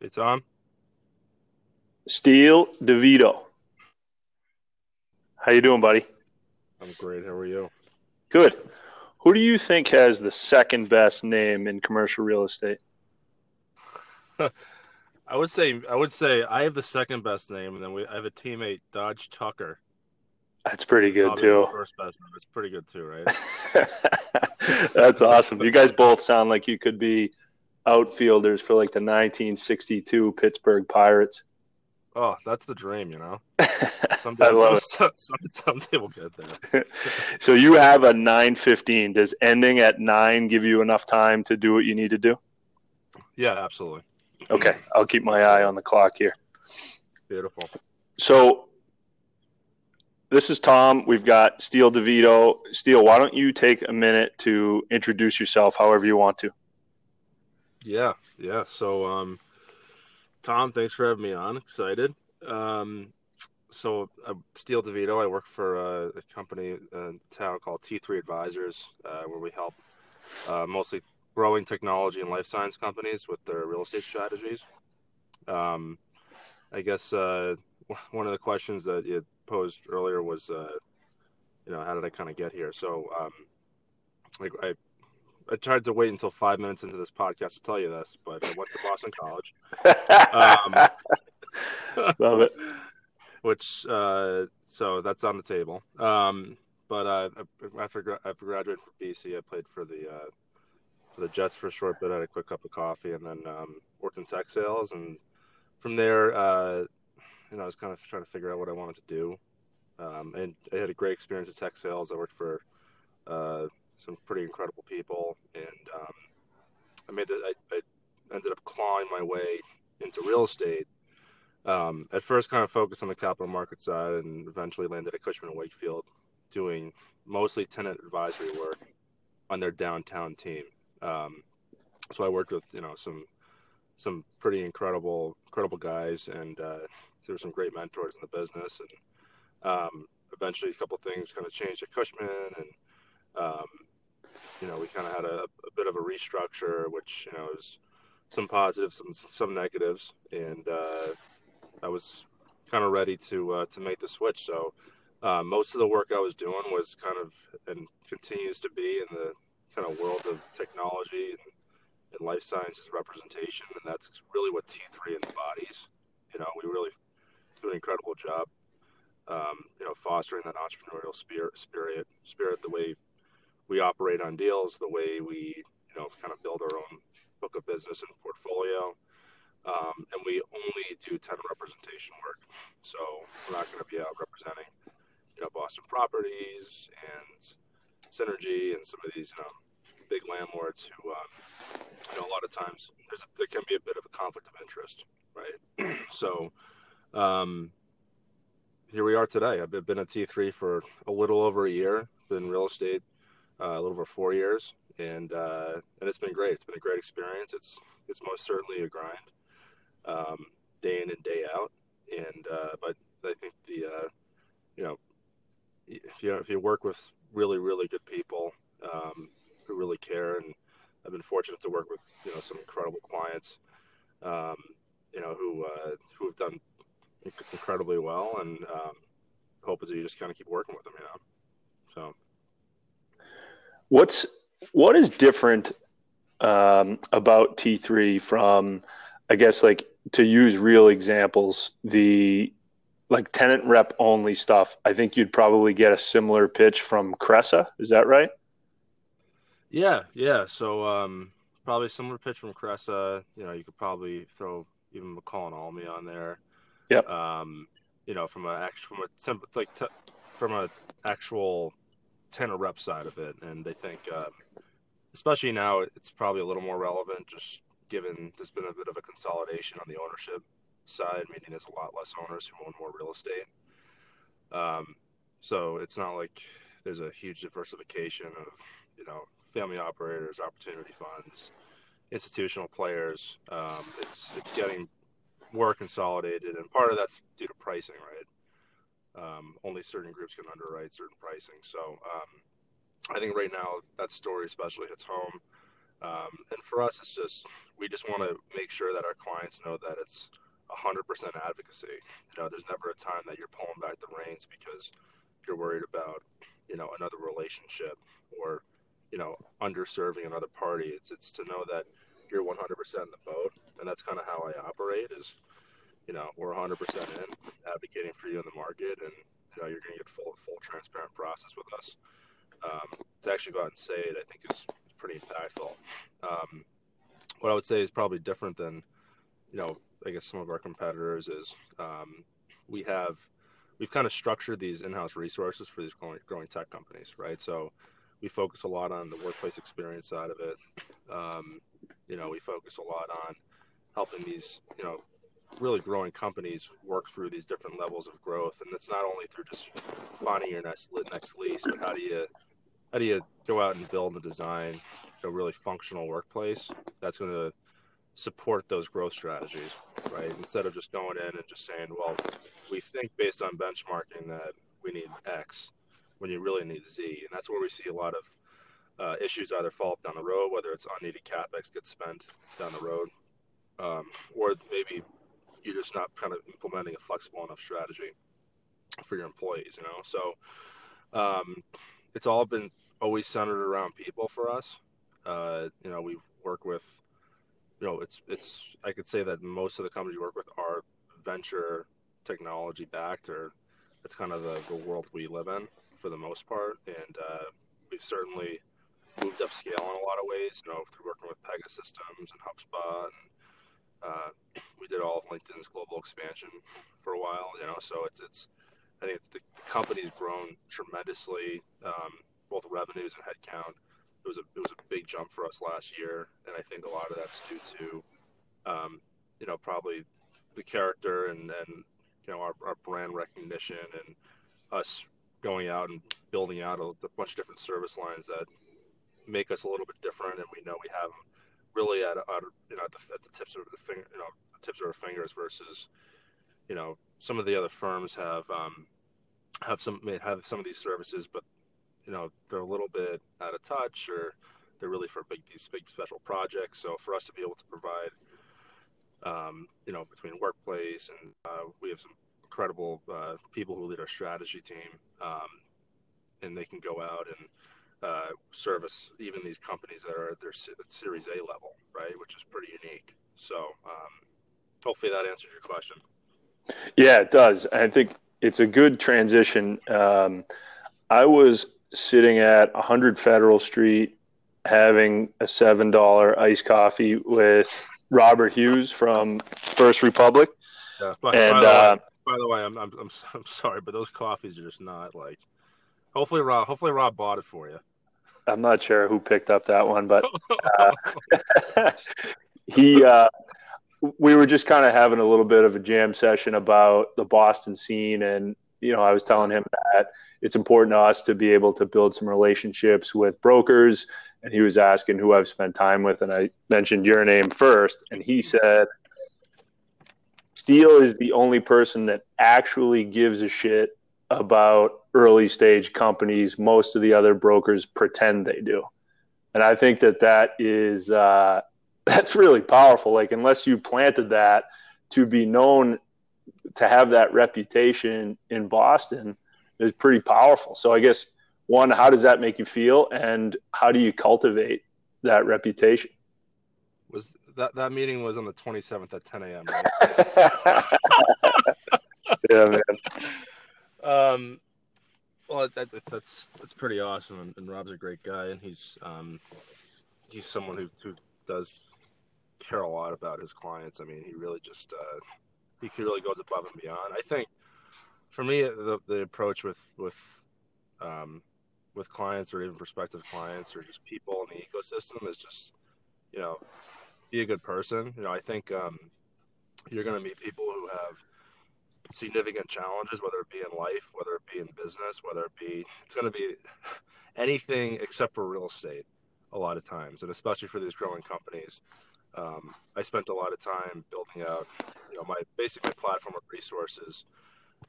Hey, Tom. Steele DeVito. How you doing, buddy? I'm great. How are you? Good. Who do you think has the second best name in commercial real estate? I would say I would say I have the second best name, and then we I have a teammate Dodge Tucker. That's pretty good too. First best name. It's pretty good too, right? That's awesome. You guys both sound like you could be outfielders for like the 1962 Pittsburgh Pirates. Oh, that's the dream, you know. I love some, some, someday we'll get there. So you have a 915. Does ending at nine give you enough time to do what you need to do? Yeah, absolutely. Okay, I'll keep my eye on the clock here. Beautiful. So this is Tom. We've got Steele DeVito. Steele, why don't you take a minute to introduce yourself however you want to? Yeah, yeah. So, um, Tom, thanks for having me on. Excited. Um, so, uh, Steele DeVito. I work for uh, a company in town called T3 Advisors, uh, where we help uh, mostly growing technology and life science companies with their real estate strategies. Um, I guess uh, one of the questions that you posed earlier was, uh, you know, how did I kind of get here? So, um, like I I tried to wait until five minutes into this podcast to tell you this, but I went to Boston College, um, Love it. which uh, so that's on the table. Um, but uh, after after graduating from BC, I played for the uh, for the Jets for a short bit. I had a quick cup of coffee, and then um, worked in tech sales. And from there, uh, you know, I was kind of trying to figure out what I wanted to do. Um, and I had a great experience in tech sales. I worked for uh, some pretty incredible people, and um, I made the, I, I ended up clawing my way into real estate. Um, at first, kind of focused on the capital market side, and eventually landed at Cushman and Wakefield, doing mostly tenant advisory work on their downtown team. Um, so I worked with you know some some pretty incredible incredible guys, and uh, there were some great mentors in the business, and um, eventually a couple things kind of changed at Cushman, and um, you know, we kind of had a, a, bit of a restructure, which you know was some positives, some some negatives, and uh, I was kind of ready to uh, to make the switch. So uh, most of the work I was doing was kind of and continues to be in the kind of world of technology and, and life sciences representation, and that's really what T3 embodies. You know, we really do an incredible job. Um, you know, fostering that entrepreneurial spirit, spirit, spirit, the way we operate on deals, the way we, you know, kind of build our own book of business and portfolio. Um, and we only do tenant representation work. So we're not going to be out representing, you know, Boston Properties and Synergy and some of these, you know, big landlords who, um, you know, a lot of times there can be a bit of a conflict of interest, right? so um, here we are today. I've been at T3 for a little over a year, been in real estate uh, a little over four years, and uh, and it's been great. It's been a great experience. It's it's most certainly a grind, um, day in and day out. And uh, but I think the uh, you know if you if you work with really really good people um, who really care, and I've been fortunate to work with you know some incredible clients, um, you know who uh, who have done incredibly well, and um, hope is that you just kind of keep working with them, you know. So. What's what is different um, about T3 from, I guess, like to use real examples, the like tenant rep only stuff. I think you'd probably get a similar pitch from Cresa. Is that right? Yeah, yeah. So um, probably similar pitch from Cresa. You know, you could probably throw even McCall and Almy on there. Yep. Um, you know, from a from a like t- from a actual tenant rep side of it, and I think, um, especially now, it's probably a little more relevant, just given there's been a bit of a consolidation on the ownership side, meaning there's a lot less owners who own more real estate. Um, so it's not like there's a huge diversification of, you know, family operators, opportunity funds, institutional players. Um, it's it's getting more consolidated, and part of that's due to pricing, right? Um, only certain groups can underwrite certain pricing. So um, I think right now that story especially hits home. Um, and for us, it's just we just want to make sure that our clients know that it's 100% advocacy. You know, there's never a time that you're pulling back the reins because you're worried about you know another relationship or you know underserving another party. It's it's to know that you're 100% in the boat, and that's kind of how I operate. Is you know we're 100% in, advocating for you in the market, and you know you're going to get full full transparent process with us. Um, to actually go out and say it, I think is pretty impactful. Um, what I would say is probably different than you know I guess some of our competitors is um, we have we've kind of structured these in-house resources for these growing, growing tech companies, right? So we focus a lot on the workplace experience side of it. Um, you know, we focus a lot on helping these, you know, really growing companies work through these different levels of growth. And it's not only through just finding your next next lease, but how do you how do you go out and build and design a really functional workplace that's going to support those growth strategies, right? Instead of just going in and just saying, well, we think based on benchmarking that we need X when you really need Z. And that's where we see a lot of uh, issues either fall up down the road, whether it's unneeded capex gets spent down the road, um, or maybe you're just not kind of implementing a flexible enough strategy for your employees, you know? So um, it's all been always centered around people for us. Uh, you know, we work with, you know, it's, it's, I could say that most of the companies we work with are venture technology backed or it's kind of the, the world we live in for the most part. And uh, we've certainly moved up scale in a lot of ways, you know, through working with Pegasystems and HubSpot. And uh, did all of LinkedIn's global expansion for a while, you know, so it's, it's, I think the company's grown tremendously, um, both revenues and headcount. It was a it was a big jump for us last year, and I think a lot of that's due to, um, you know, probably the character and and you know our, our brand recognition and us going out and building out a, a bunch of different service lines that make us a little bit different, and we know we have them really at, at you know at the, at the tips of the finger, you know, tips of our fingers versus, you know, some of the other firms have um, have some have some of these services, but you know they're a little bit out of touch or they're really for big these big special projects. So for us to be able to provide, um, you know, between workplace and uh, we have some incredible uh, people who lead our strategy team, um, and they can go out and uh, service even these companies that are at their Series A level, right? Which is pretty unique. So hopefully that answers your question. Yeah, it does. I think it's a good transition. Um, I was sitting at 100 Federal Street having a seven dollar iced coffee with Robert Hughes from First Republic. Yeah, by, and by the, uh, way, by the way, I'm, I'm I'm I'm sorry, but those coffees are just not like. Hopefully, Rob. Hopefully, Rob bought it for you. I'm not sure who picked up that one, but uh, he. Uh, we were just kind of having a little bit of a jam session about the Boston scene, and you know, I was telling him that it's important to us to be able to build some relationships with brokers. And he was asking who I've spent time with, and I mentioned your name first, and he said, Steele is the only person that actually gives a shit about early stage companies. Most of the other brokers pretend they do, and I think that that is uh, that's really powerful. Like unless you planted that to be known to have that reputation in Boston is pretty powerful. So I guess one, how does that make you feel, and how do you cultivate that reputation? Was that that meeting was on the 27th at 10 a.m. Right? yeah, man. Um, well, that, that's that's pretty awesome, and, and, Rob's a great guy, and he's um, he's someone who, who does care a lot about his clients. I mean, he really just uh, he really goes above and beyond. I think for me, the the approach with with um, with clients or even prospective clients or just people in the ecosystem is just you know be a good person. You know, I think um, you're going to meet people who have significant challenges, whether it be in life, whether it be in business, whether it be it's going to be anything except for real estate a lot of times, and especially for these growing companies. Um, I spent a lot of time building out, you know, my basic my platform of resources.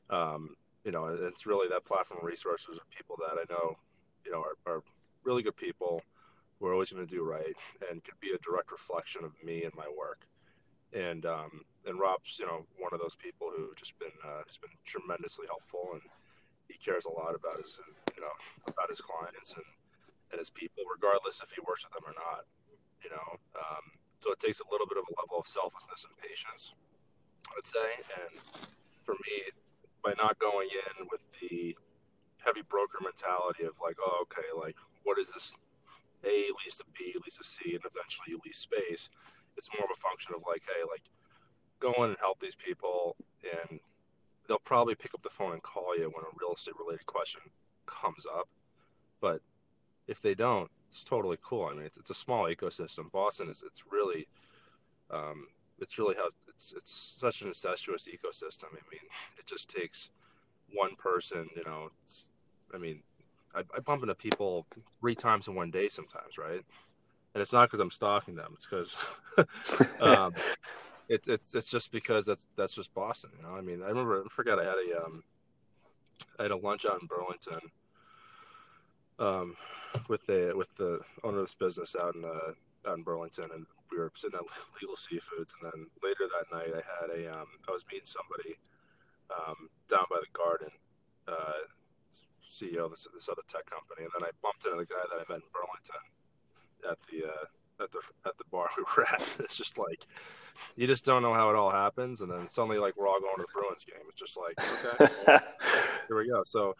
Um, you know, it's really that platform of resources of people that I know, you know, are, are really good people we're always going to do right and could be a direct reflection of me and my work. And um, and Rob's you know one of those people who just been uh, has been tremendously helpful and he cares a lot about his you know about his clients and and his people, regardless if he works with them or not. You know, um, so it takes a little bit of a level of selflessness and patience, I would say. And for me, by not going in with the heavy broker mentality of like, oh, okay, like what is this? A leads to B leads to C, and eventually you lease space. It's more of a function of like, hey, like go in and help these people, and they'll probably pick up the phone and call you when a real estate related question comes up. But if they don't, it's totally cool. I mean, it's, it's a small ecosystem. Boston is it's really, um, it's really how it's it's such an incestuous ecosystem. I mean, it just takes one person. You know, I mean, I, I bump into people three times in one day sometimes, right? And it's not because I'm stalking them. It's because um, it, it's it's just because that's that's just Boston. You know, I mean, I remember I forget I had a um, I had a lunch out in Burlington um, with the with the owner of this business out in uh, out in Burlington, and we were sitting at Legal Seafoods, and then later that night I had a um, I was meeting somebody um, down by the garden, uh, CEO of this, this other tech company, and then I bumped into the guy that I met in Burlington at the uh, at the at the bar we were at. It's just like you just don't know how it all happens, and then suddenly like we're all going to the Bruins game. It's just like okay, well, here we go. So.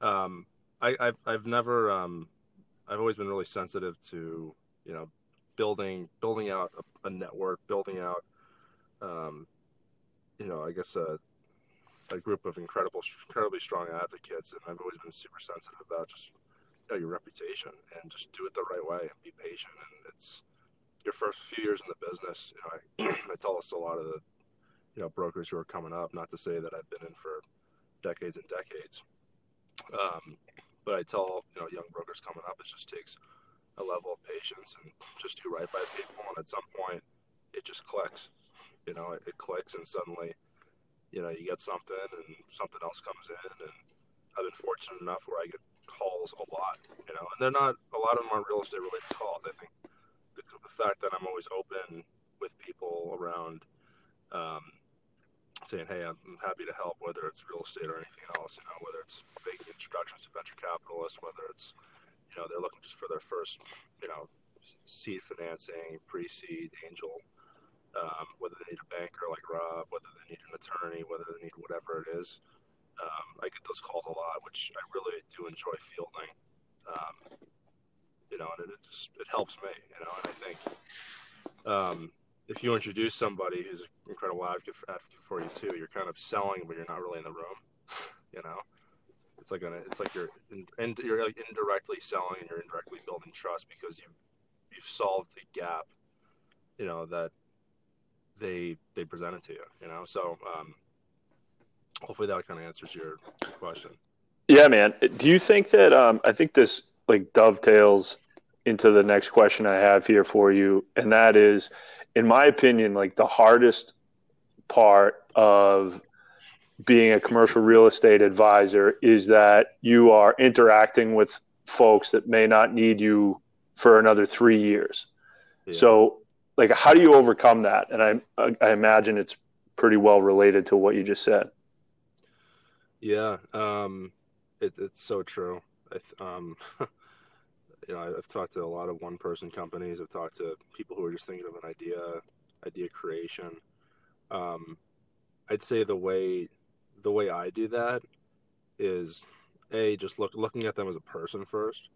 Um, I, have I've never um, I've always been really sensitive to you know building building out a, a network, building out um, you know I guess a, a group of incredible incredibly strong advocates, and I've always been super sensitive about just you know, your reputation and just do it the right way and be patient. And it's your first few years in the business. You know, I, I tell to a lot of the you know brokers who are coming up. Not to say that I've been in for decades and decades. Um, but I tell you know young brokers coming up, it just takes a level of patience and just do right by people. And at some point, it just clicks. You know, it, it clicks, and suddenly, you know, you get something, and something else comes in. And I've been fortunate enough where I get calls a lot. You know, and they're not a lot of them are real estate related calls. I think the, the fact that I'm always open with people around. Um, saying, "Hey, I'm happy to help," whether it's real estate or anything else. You know, whether it's making introductions to venture capitalists, whether it's you know they're looking just for their first you know seed financing, pre-seed, angel, um, whether they need a banker like Rob, whether they need an attorney, whether they need whatever it is. Um, I get those calls a lot, which I really do enjoy fielding. Um, you know, and it, it, just it helps me. You know, and I think um, if you introduce somebody who's an incredible advocate for, for you too, you're kind of selling, but you're not really in the room. you know, it's like a, it's like you're in, in, you're like indirectly selling and you're indirectly building trust because you've you've solved the gap, you know that they they presented to you. You know, so um, hopefully that kind of answers your question. Yeah, man. Do you think that um, I think this like dovetails into the next question I have here for you, and that is in my opinion, like the hardest part of being a commercial real estate advisor is that you are interacting with folks that may not need you for another three years. Yeah. So, like, how do you overcome that? And I, I imagine it's pretty well related to what you just said. Yeah, um, it, it's so true. I, um, you know, I've talked to a lot of one-person companies. I've talked to people who are just thinking of an idea, idea creation. Um, I'd say the way the way I do that is a just look looking at them as a person first,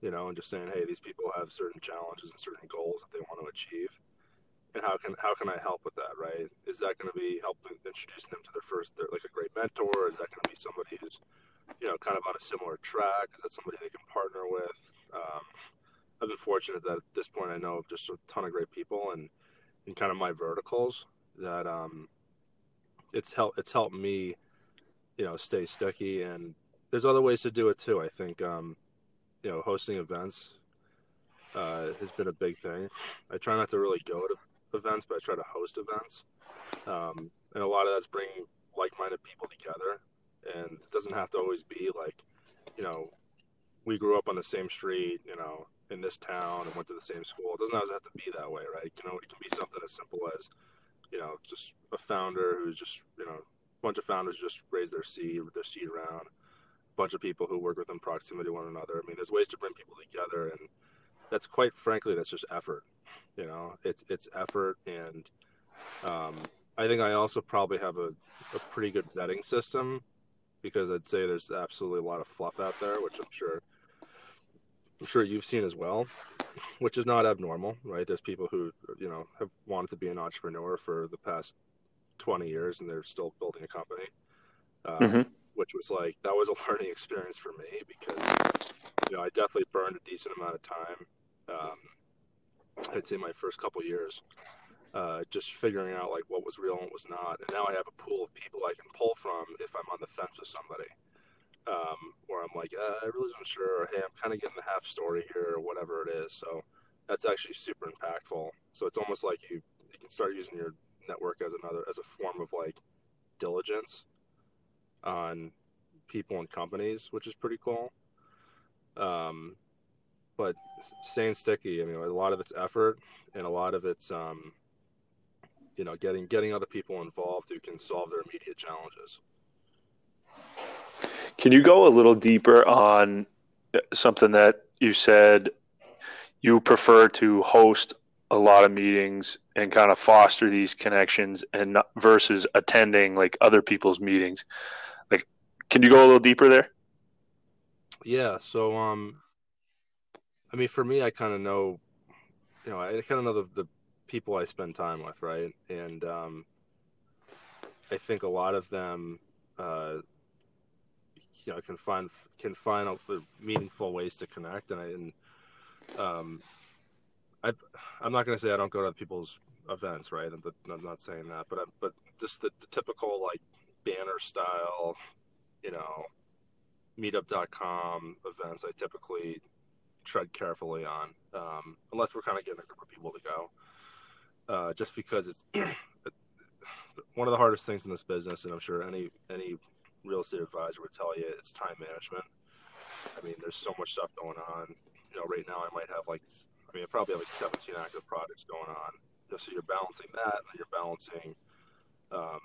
you know, and just saying, hey, these people have certain challenges and certain goals that they want to achieve, and how can how can I help with that? Right? Is that going to be helping introducing them to their first, their, like a great mentor? Is that going to be somebody who's you know kind of on a similar track? Is that somebody they can partner with? Um, I've been fortunate that at this point I know just a ton of great people and in kind of my verticals that um, it's helped it's helped me, you know, stay sticky. And there's other ways to do it too. I think um, you know hosting events uh, has been a big thing. I try not to really go to events, but I try to host events. Um, and a lot of that's bringing like-minded people together. And it doesn't have to always be like, you know, we grew up on the same street, you know, in this town and went to the same school. It doesn't always have to be that way, right? You know, it can be something as simple as, you know, just a founder who's just, you know, a bunch of founders just raise their seed, their seed around, a bunch of people who work within proximity to one another. I mean, there's ways to bring people together, and that's quite frankly, that's just effort. You know, it's it's effort, and um, I think I also probably have a, a pretty good vetting system because I'd say there's absolutely a lot of fluff out there, which I'm sure I'm sure you've seen as well, which is not abnormal, right? There's people who you know have wanted to be an entrepreneur for the past 20 years and they're still building a company, um, mm-hmm. which was like that was a learning experience for me because you know I definitely burned a decent amount of time. Um, I'd say my first couple years, uh, just figuring out like what was real and what was not, and now I have a pool of people I can pull from if I'm on the fence with somebody um, where I'm like, uh, I really wasn't sure, or hey, I'm kind of getting the half story here, or whatever it is. So that's actually super impactful. So it's almost like you you can start using your network as another as a form of like diligence on people and companies, which is pretty cool. Um, but staying sticky, I mean, a lot of it's effort and a lot of it's, um, you know, getting getting other people involved who can solve their immediate challenges. Can you go a little deeper on something that you said you prefer to host a lot of meetings and kind of foster these connections and not, versus attending like other people's meetings? Like can you go a little deeper there? Yeah, so um I mean for me I kind of know you know, I kind of know the, the people I spend time with, right? And um I think a lot of them uh, you know can find can find meaningful ways to connect. And I and um I I'm not to say I don't go to people's events right? I'm, I'm not saying that but I, but just the, the typical like banner style you know meetup.com events I typically tread carefully on um, unless we're kind of getting a group of people to go. Uh, just because it's one of the hardest things in this business and I'm sure any any real estate advisor would tell you it's time management. I mean, there's so much stuff going on. You know, right now I might have like, I mean, I probably have like 17 active projects going on. You know, so you're balancing that, and you're balancing um,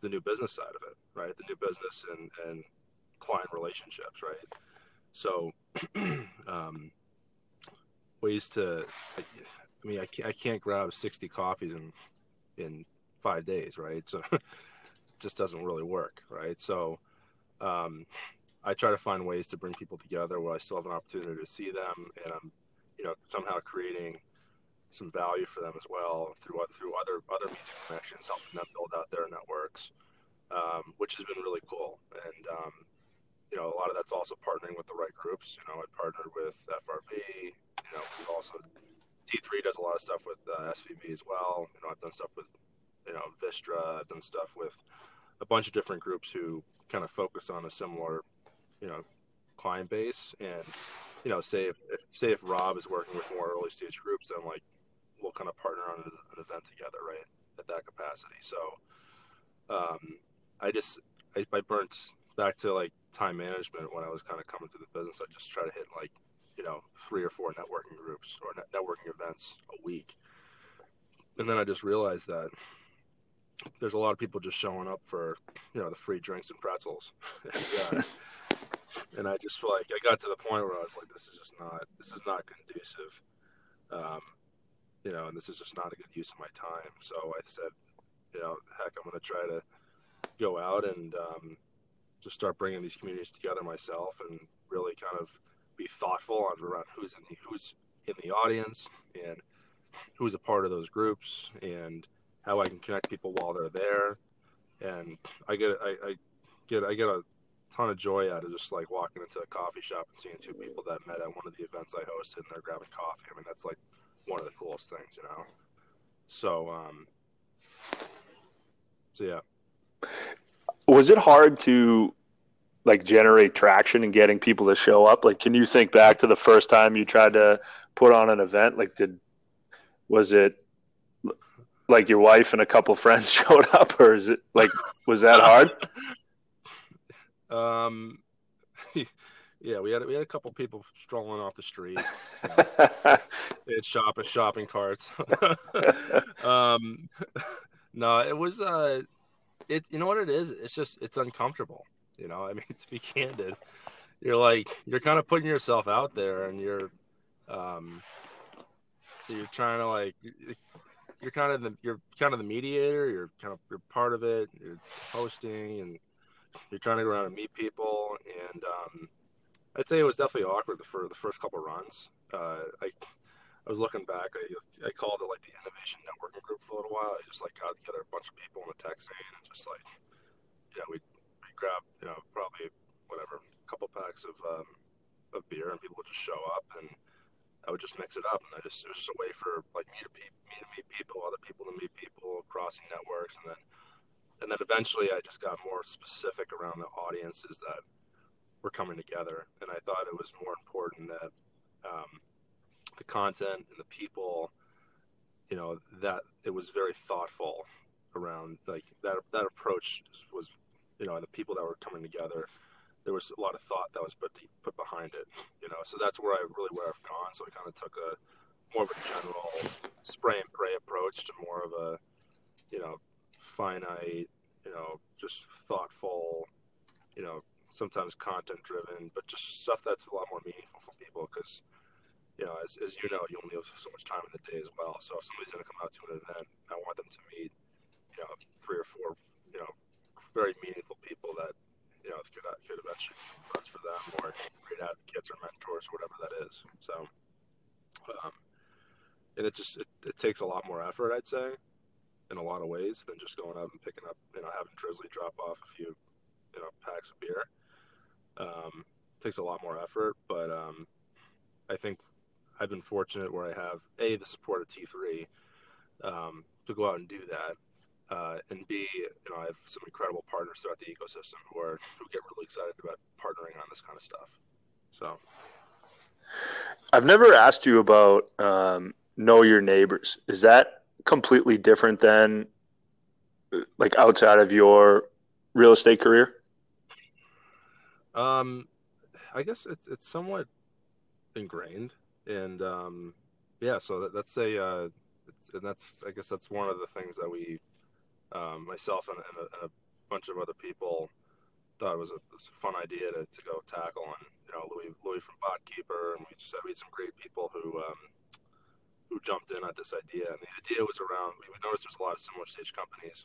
the new business side of it, right? The new business and and client relationships, right? So, um, ways to, I mean, I can't, I can't grab 60 coffees in in five days, right? So just doesn't really work, right? So um, I try to find ways to bring people together where I still have an opportunity to see them, and I'm, you know, somehow creating some value for them as well through through other other means and connections, helping them build out their networks, um, which has been really cool. And um, you know, a lot of that's also partnering with the right groups. You know, I partnered with FRV. You know, we've also T3 does a lot of stuff with uh, SVB as well. You know, I've done stuff with you know Vistra. I've done stuff with a bunch of different groups who kind of focus on a similar, you know, client base. And you know, say if, if say if Rob is working with more early stage groups, then like we'll kind of partner on an, an event together, right? At that capacity. So um, I just I, I burnt back to like time management when I was kind of coming to the business. I just try to hit like you know three or four networking groups or networking events a week, and then I just realized that there's a lot of people just showing up for you know the free drinks and pretzels. And, uh, and i just feel like i got to the point where i was like this is just not this is not conducive. Um, you know and this is just not a good use of my time. So i said you know heck i'm going to try to go out and um, just start bringing these communities together myself and really kind of be thoughtful on around who's in the who's in the audience and who's a part of those groups. And how I can connect people while they're there, and I get I, I get I get a ton of joy out of just like walking into a coffee shop and seeing two people that met at one of the events I hosted and they're grabbing coffee. I mean that's like one of the coolest things, you know. So um so yeah. Was it hard to like generate traction and getting people to show up? Like can you think back to the first time you tried to put on an event? Like did was it like your wife and a couple friends showed up, or is it like was that hard? um, yeah, we had we had a couple people strolling off the street. You know, they had shopping shopping carts. um, no, it was uh, it. You know what it is? It's just it's uncomfortable. You know, I mean, to be candid, you're like you're kind of putting yourself out there, and you're um, you're trying to like you're kind of the you're kind of the mediator. You're kind of you're part of it. You're hosting and you're trying to go around and meet people. And um, I'd say it was definitely awkward the for the first couple runs. Uh, I I was looking back. I I called it like the innovation networking group for a little while. I just like got together a bunch of people in the tech scene and just like you know we we grabbed you know probably whatever a couple packs of um, of beer and people would just show up and I would just mix it up, and I just it was just a way for like me to pe- me to meet people, other people to meet people, crossing networks, and then and then eventually I just got more specific around the audiences that were coming together, and I thought it was more important that um, the content and the people, you know, that it was very thoughtful around like that that approach was, you know, and the people that were coming together there was a lot of thought that was put put behind it, you know. So that's where I really where I've gone. So I kind of took a more of a general spray and pray approach to more of a, you know, finite, you know, just thoughtful, you know, sometimes content driven, but just stuff that's a lot more meaningful for people because, you know, as, as you know, you only have so much time in the day as well. So if somebody's going to come out to an event, I want them to meet, you know, three or four, you know, very meaningful people that you know, could, could eventually become friends for them or great advocates or mentors or whatever that is. So, um, and it just, it, it takes a lot more effort, I'd say, in a lot of ways than just going out and picking up, you know, having Drizzly drop off a few, you know, packs of beer. Um, takes a lot more effort, but um, I think I've been fortunate where I have a the support of T3 um, to go out and do that, uh, and B, you know, I have some incredible partners throughout the ecosystem who are who get really excited about partnering on this kind of stuff. So, I've never asked you about um, know your neighbors. Is that completely different than like outside of your real estate career? Um, I guess it's it's somewhat ingrained, and um, yeah. So that, that's a uh, and that's I guess that's one of the things that we um, myself and, and, a, and, a, bunch of other people thought it was a, it was a, fun idea to, to go tackle. And you know, Louis Louis from Botkeeper, and we just had, we had some great people who um, who jumped in at this idea. And the idea was around we noticed there's a lot of similar stage companies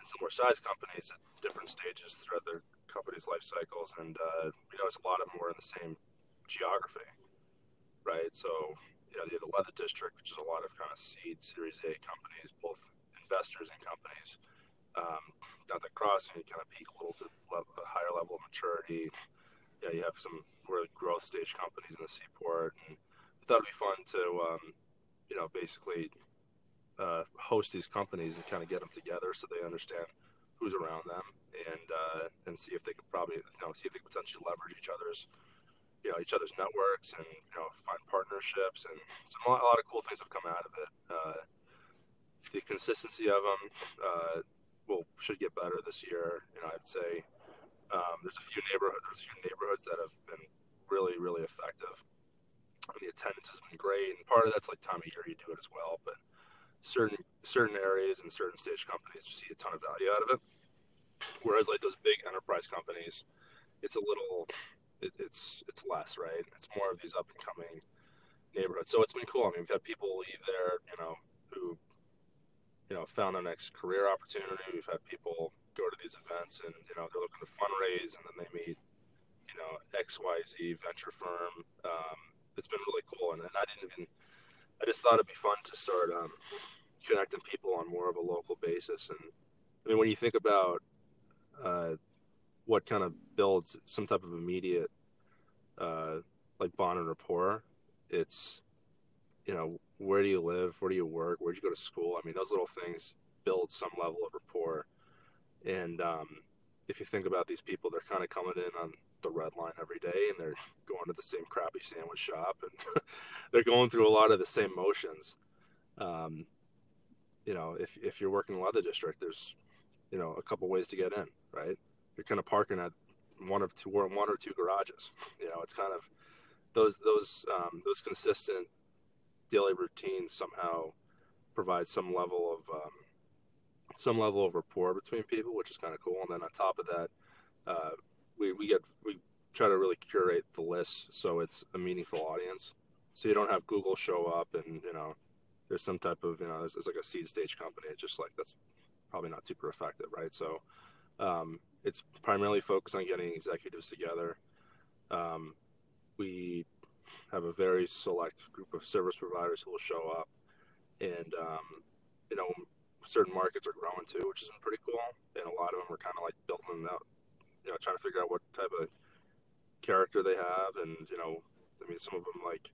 and similar size companies at different stages throughout their companies' life cycles, and uh, we noticed a lot of them were in the same geography, right? So you know, the Leather District, which is a lot of kind of seed Series A companies, both investors and companies. Um, down the crossing, you kind of peak a little bit level, a higher level of maturity. Yeah, you have some really growth stage companies in the seaport, and I thought it'd be fun to, um, you know, basically uh, host these companies and kind of get them together so they understand who's around them and uh, and see if they could probably you know see if they could potentially leverage each other's you know each other's networks and you know find partnerships and some, a lot of cool things have come out of it. Uh, the consistency of them uh, will should get better this year. You know, I'd say um, there's a few neighborhoods there's a few neighborhoods that have been really really effective. And the attendance has been great, and part of that's like time of year you do it as well. But certain certain areas and certain stage companies see a ton of value out of it. Whereas like those big enterprise companies, it's a little it, it's it's less right. It's more of these up and coming neighborhoods. So it's been cool. I mean, we've had people leave there, you know, who you know, found their next career opportunity. We've had people go to these events and, you know, they're looking to fundraise and then they meet, you know, XYZ venture firm. Um, it's been really cool. And, and, I didn't even, I just thought it'd be fun to start um, connecting people on more of a local basis. And I mean, when you think about uh, what kind of builds some type of immediate, uh, like bond and rapport, it's, you know, where do you live? Where do you work? Where do you go to school? I mean, those little things build some level of rapport. And um, if you think about these people, they're kind of coming in on the red line every day and they're going to the same crappy sandwich shop and they're going through a lot of the same motions. Um, you know, if, if you're working in the leather district, there's, you know, a couple ways to get in, right? You're kind of parking at one of two or one or two garages. You know, it's kind of those those um, those consistent daily routines somehow provide some level of um, some level of rapport between people, which is kind of cool. And then on top of that, uh, we we get we try to really curate the list so it's a meaningful audience. So you don't have Google show up and you know there's some type of you know it's, like a seed stage company. It's just like that's probably not super effective, right? So um, it's primarily focused on getting executives together. Um, we have a very select group of service providers who will show up, and um, you know certain markets are growing too, which is pretty cool. And a lot of them are kind of like building them out, you know, trying to figure out what type of character they have, and you know, I mean, some of them like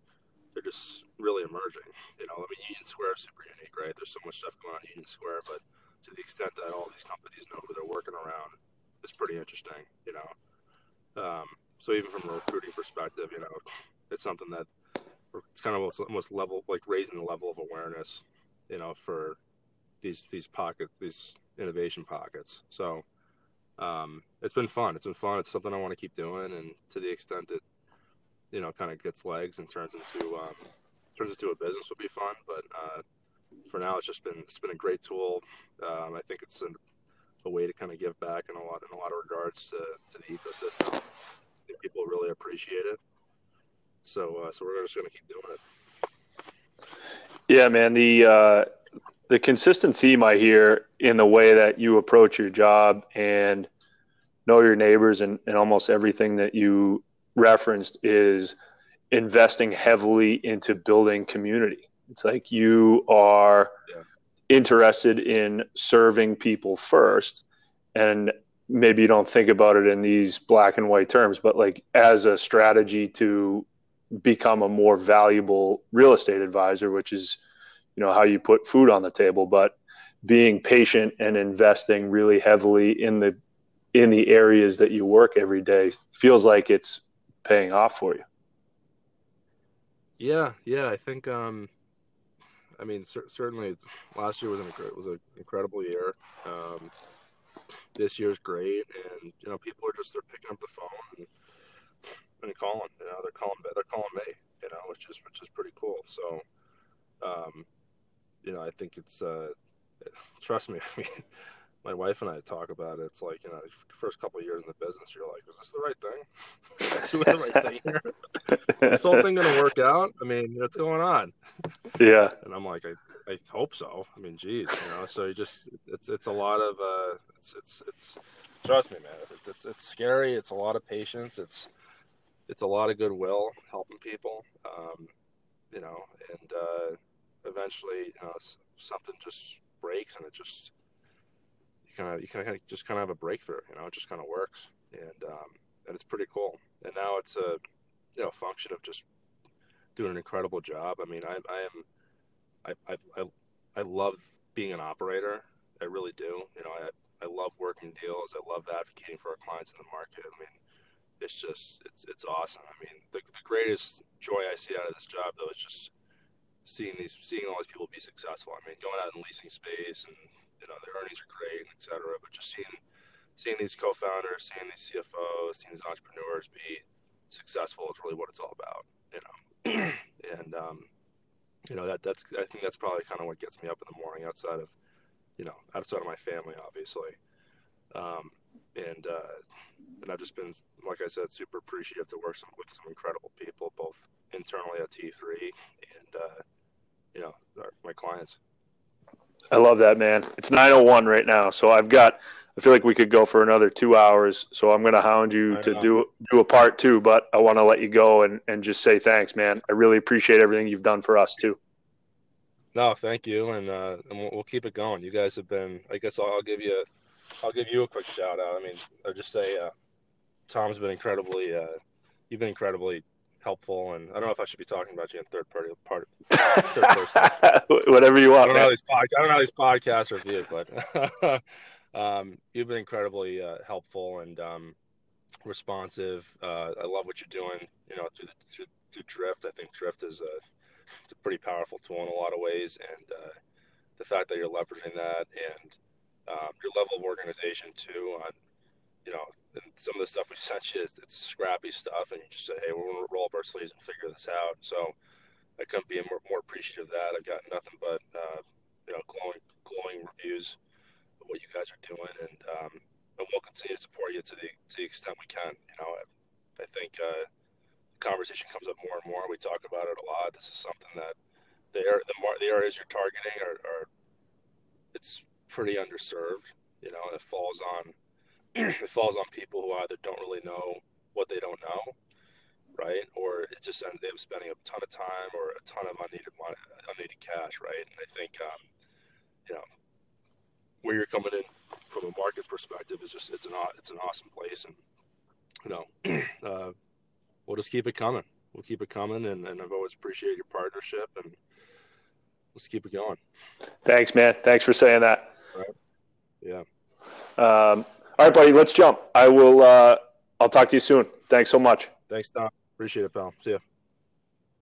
they're just really emerging. You know, I mean, Union Square is super unique, right? There's so much stuff going on in Union Square, but to the extent that all these companies know who they're working around, it's pretty interesting. You know, um, so even from a recruiting perspective, you know, it's something that it's kind of almost, almost level like raising the level of awareness, you know, for these these pocket these innovation pockets. So um, it's been fun. It's been fun. It's something I want to keep doing, and to the extent it you know kind of gets legs and turns into um, turns into a business would be fun. But uh, for now, it's just been it's been a great tool. Um, I think it's a, a, way to kind of give back in a lot in a lot of regards to, to the ecosystem. People really appreciate it. So uh, so we're just going to keep doing it. Yeah, man. The uh, the consistent theme I hear in the way that you approach your job and know your neighbors and, and almost everything that you referenced is investing heavily into building community. It's like you are yeah. interested in serving people first. And maybe you don't think about it in these black and white terms, but like as a strategy to become a more valuable real estate advisor, which is you know how you put food on the table. But being patient and investing really heavily in the in the areas that you work every day feels like it's paying off for you. Yeah yeah i think um i mean cer- certainly last year was an was an incredible year. Um this year's great and you know people are just they're picking up the phone and, and calling you know they're calling they're calling me you know which is which is pretty cool so um you know, I think it's, uh, trust me, I mean, my wife and I talk about it. It's like, you know, first couple of years in the business, you're like, is this the right thing? doing the right thing here? this whole thing going to work out? I mean, what's going on? Yeah. And I'm like, I, I hope so. I mean, geez, you know, so you just, it's, it's a lot of, uh, it's, it's, it's, trust me, man, it's, it's, it's scary. It's a lot of patience. It's, it's a lot of goodwill helping people. Um, you know, and, uh, eventually you know, something just breaks and it just you kind of you kind of just kind of have a breakthrough. You know, it just kind of works, and um, and it's pretty cool. And now it's a you know function of just doing an incredible job. I mean, I, I am I, I I love being an operator. I really do. You know, I I love working deals. I love advocating for our clients in the market. I mean, it's just it's it's awesome. I mean, the the greatest joy I see out of this job though is just seeing these seeing all these people be successful. I mean, going out and leasing space and you know their earnings are great, et cetera. But just seeing seeing these co-founders, seeing these CFOs, seeing these entrepreneurs be successful is really what it's all about. You know, and um, you know that that's I think that's probably kind of what gets me up in the morning outside of you know outside of my family, obviously. Um, and uh, and I've just been, like I said, super appreciative to work some, with some incredible people, both internally at T3 and uh, you know our, my clients. I love that, man. It's 9:01 right now, so I've got. I feel like we could go for another two hours, so I'm going to hound you to do do a part two. But I want to let you go and and just say thanks, man. I really appreciate everything you've done for us too. No, thank you, and uh, and we'll, we'll keep it going. You guys have been. I guess I'll, I'll give you. I'll give you a quick shout out. I mean, I'll just say, uh, Tom's been incredibly. Uh, you've been incredibly helpful. And I don't know if I should be talking about you in third party part. Third person. Whatever you want. I don't, know these pod- I don't know how these podcasts are viewed, but um, you've been incredibly uh, helpful and um, responsive. Uh, I love what you're doing. You know, through the through, through Drift. I think Drift is a it's a pretty powerful tool in a lot of ways, and uh, the fact that you're leveraging that and um, your level of organization too on you know, some of the stuff we sent you, it's, it's scrappy stuff, and you just say, hey, we're going to roll up our sleeves and figure this out. So I couldn't be more, more appreciative of that. I've got nothing but, uh, you know, glowing, glowing reviews of what you guys are doing, and um, and we'll continue to support you to the to the extent we can. You know, I, I think uh, the conversation comes up more and more. We talk about it a lot. This is something that the the, the areas you're targeting are, are it's pretty underserved. You know, it falls on it falls on people who either don't really know what they don't know, right, or it just ends up spending a ton of time or a ton of unneeded money, unneeded cash, right. And I think um, you know where you're coming in from a market perspective is just it's an it's an awesome place, and you know uh, we'll just keep it coming. We'll keep it coming, and, and I've always appreciated your partnership, and let's keep it going. Thanks, man. Thanks for saying that. Right. Yeah. Um, all right, buddy. Let's jump. I will. Uh, I'll talk to you soon. Thanks so much. Thanks, Tom. Appreciate it, pal. See ya.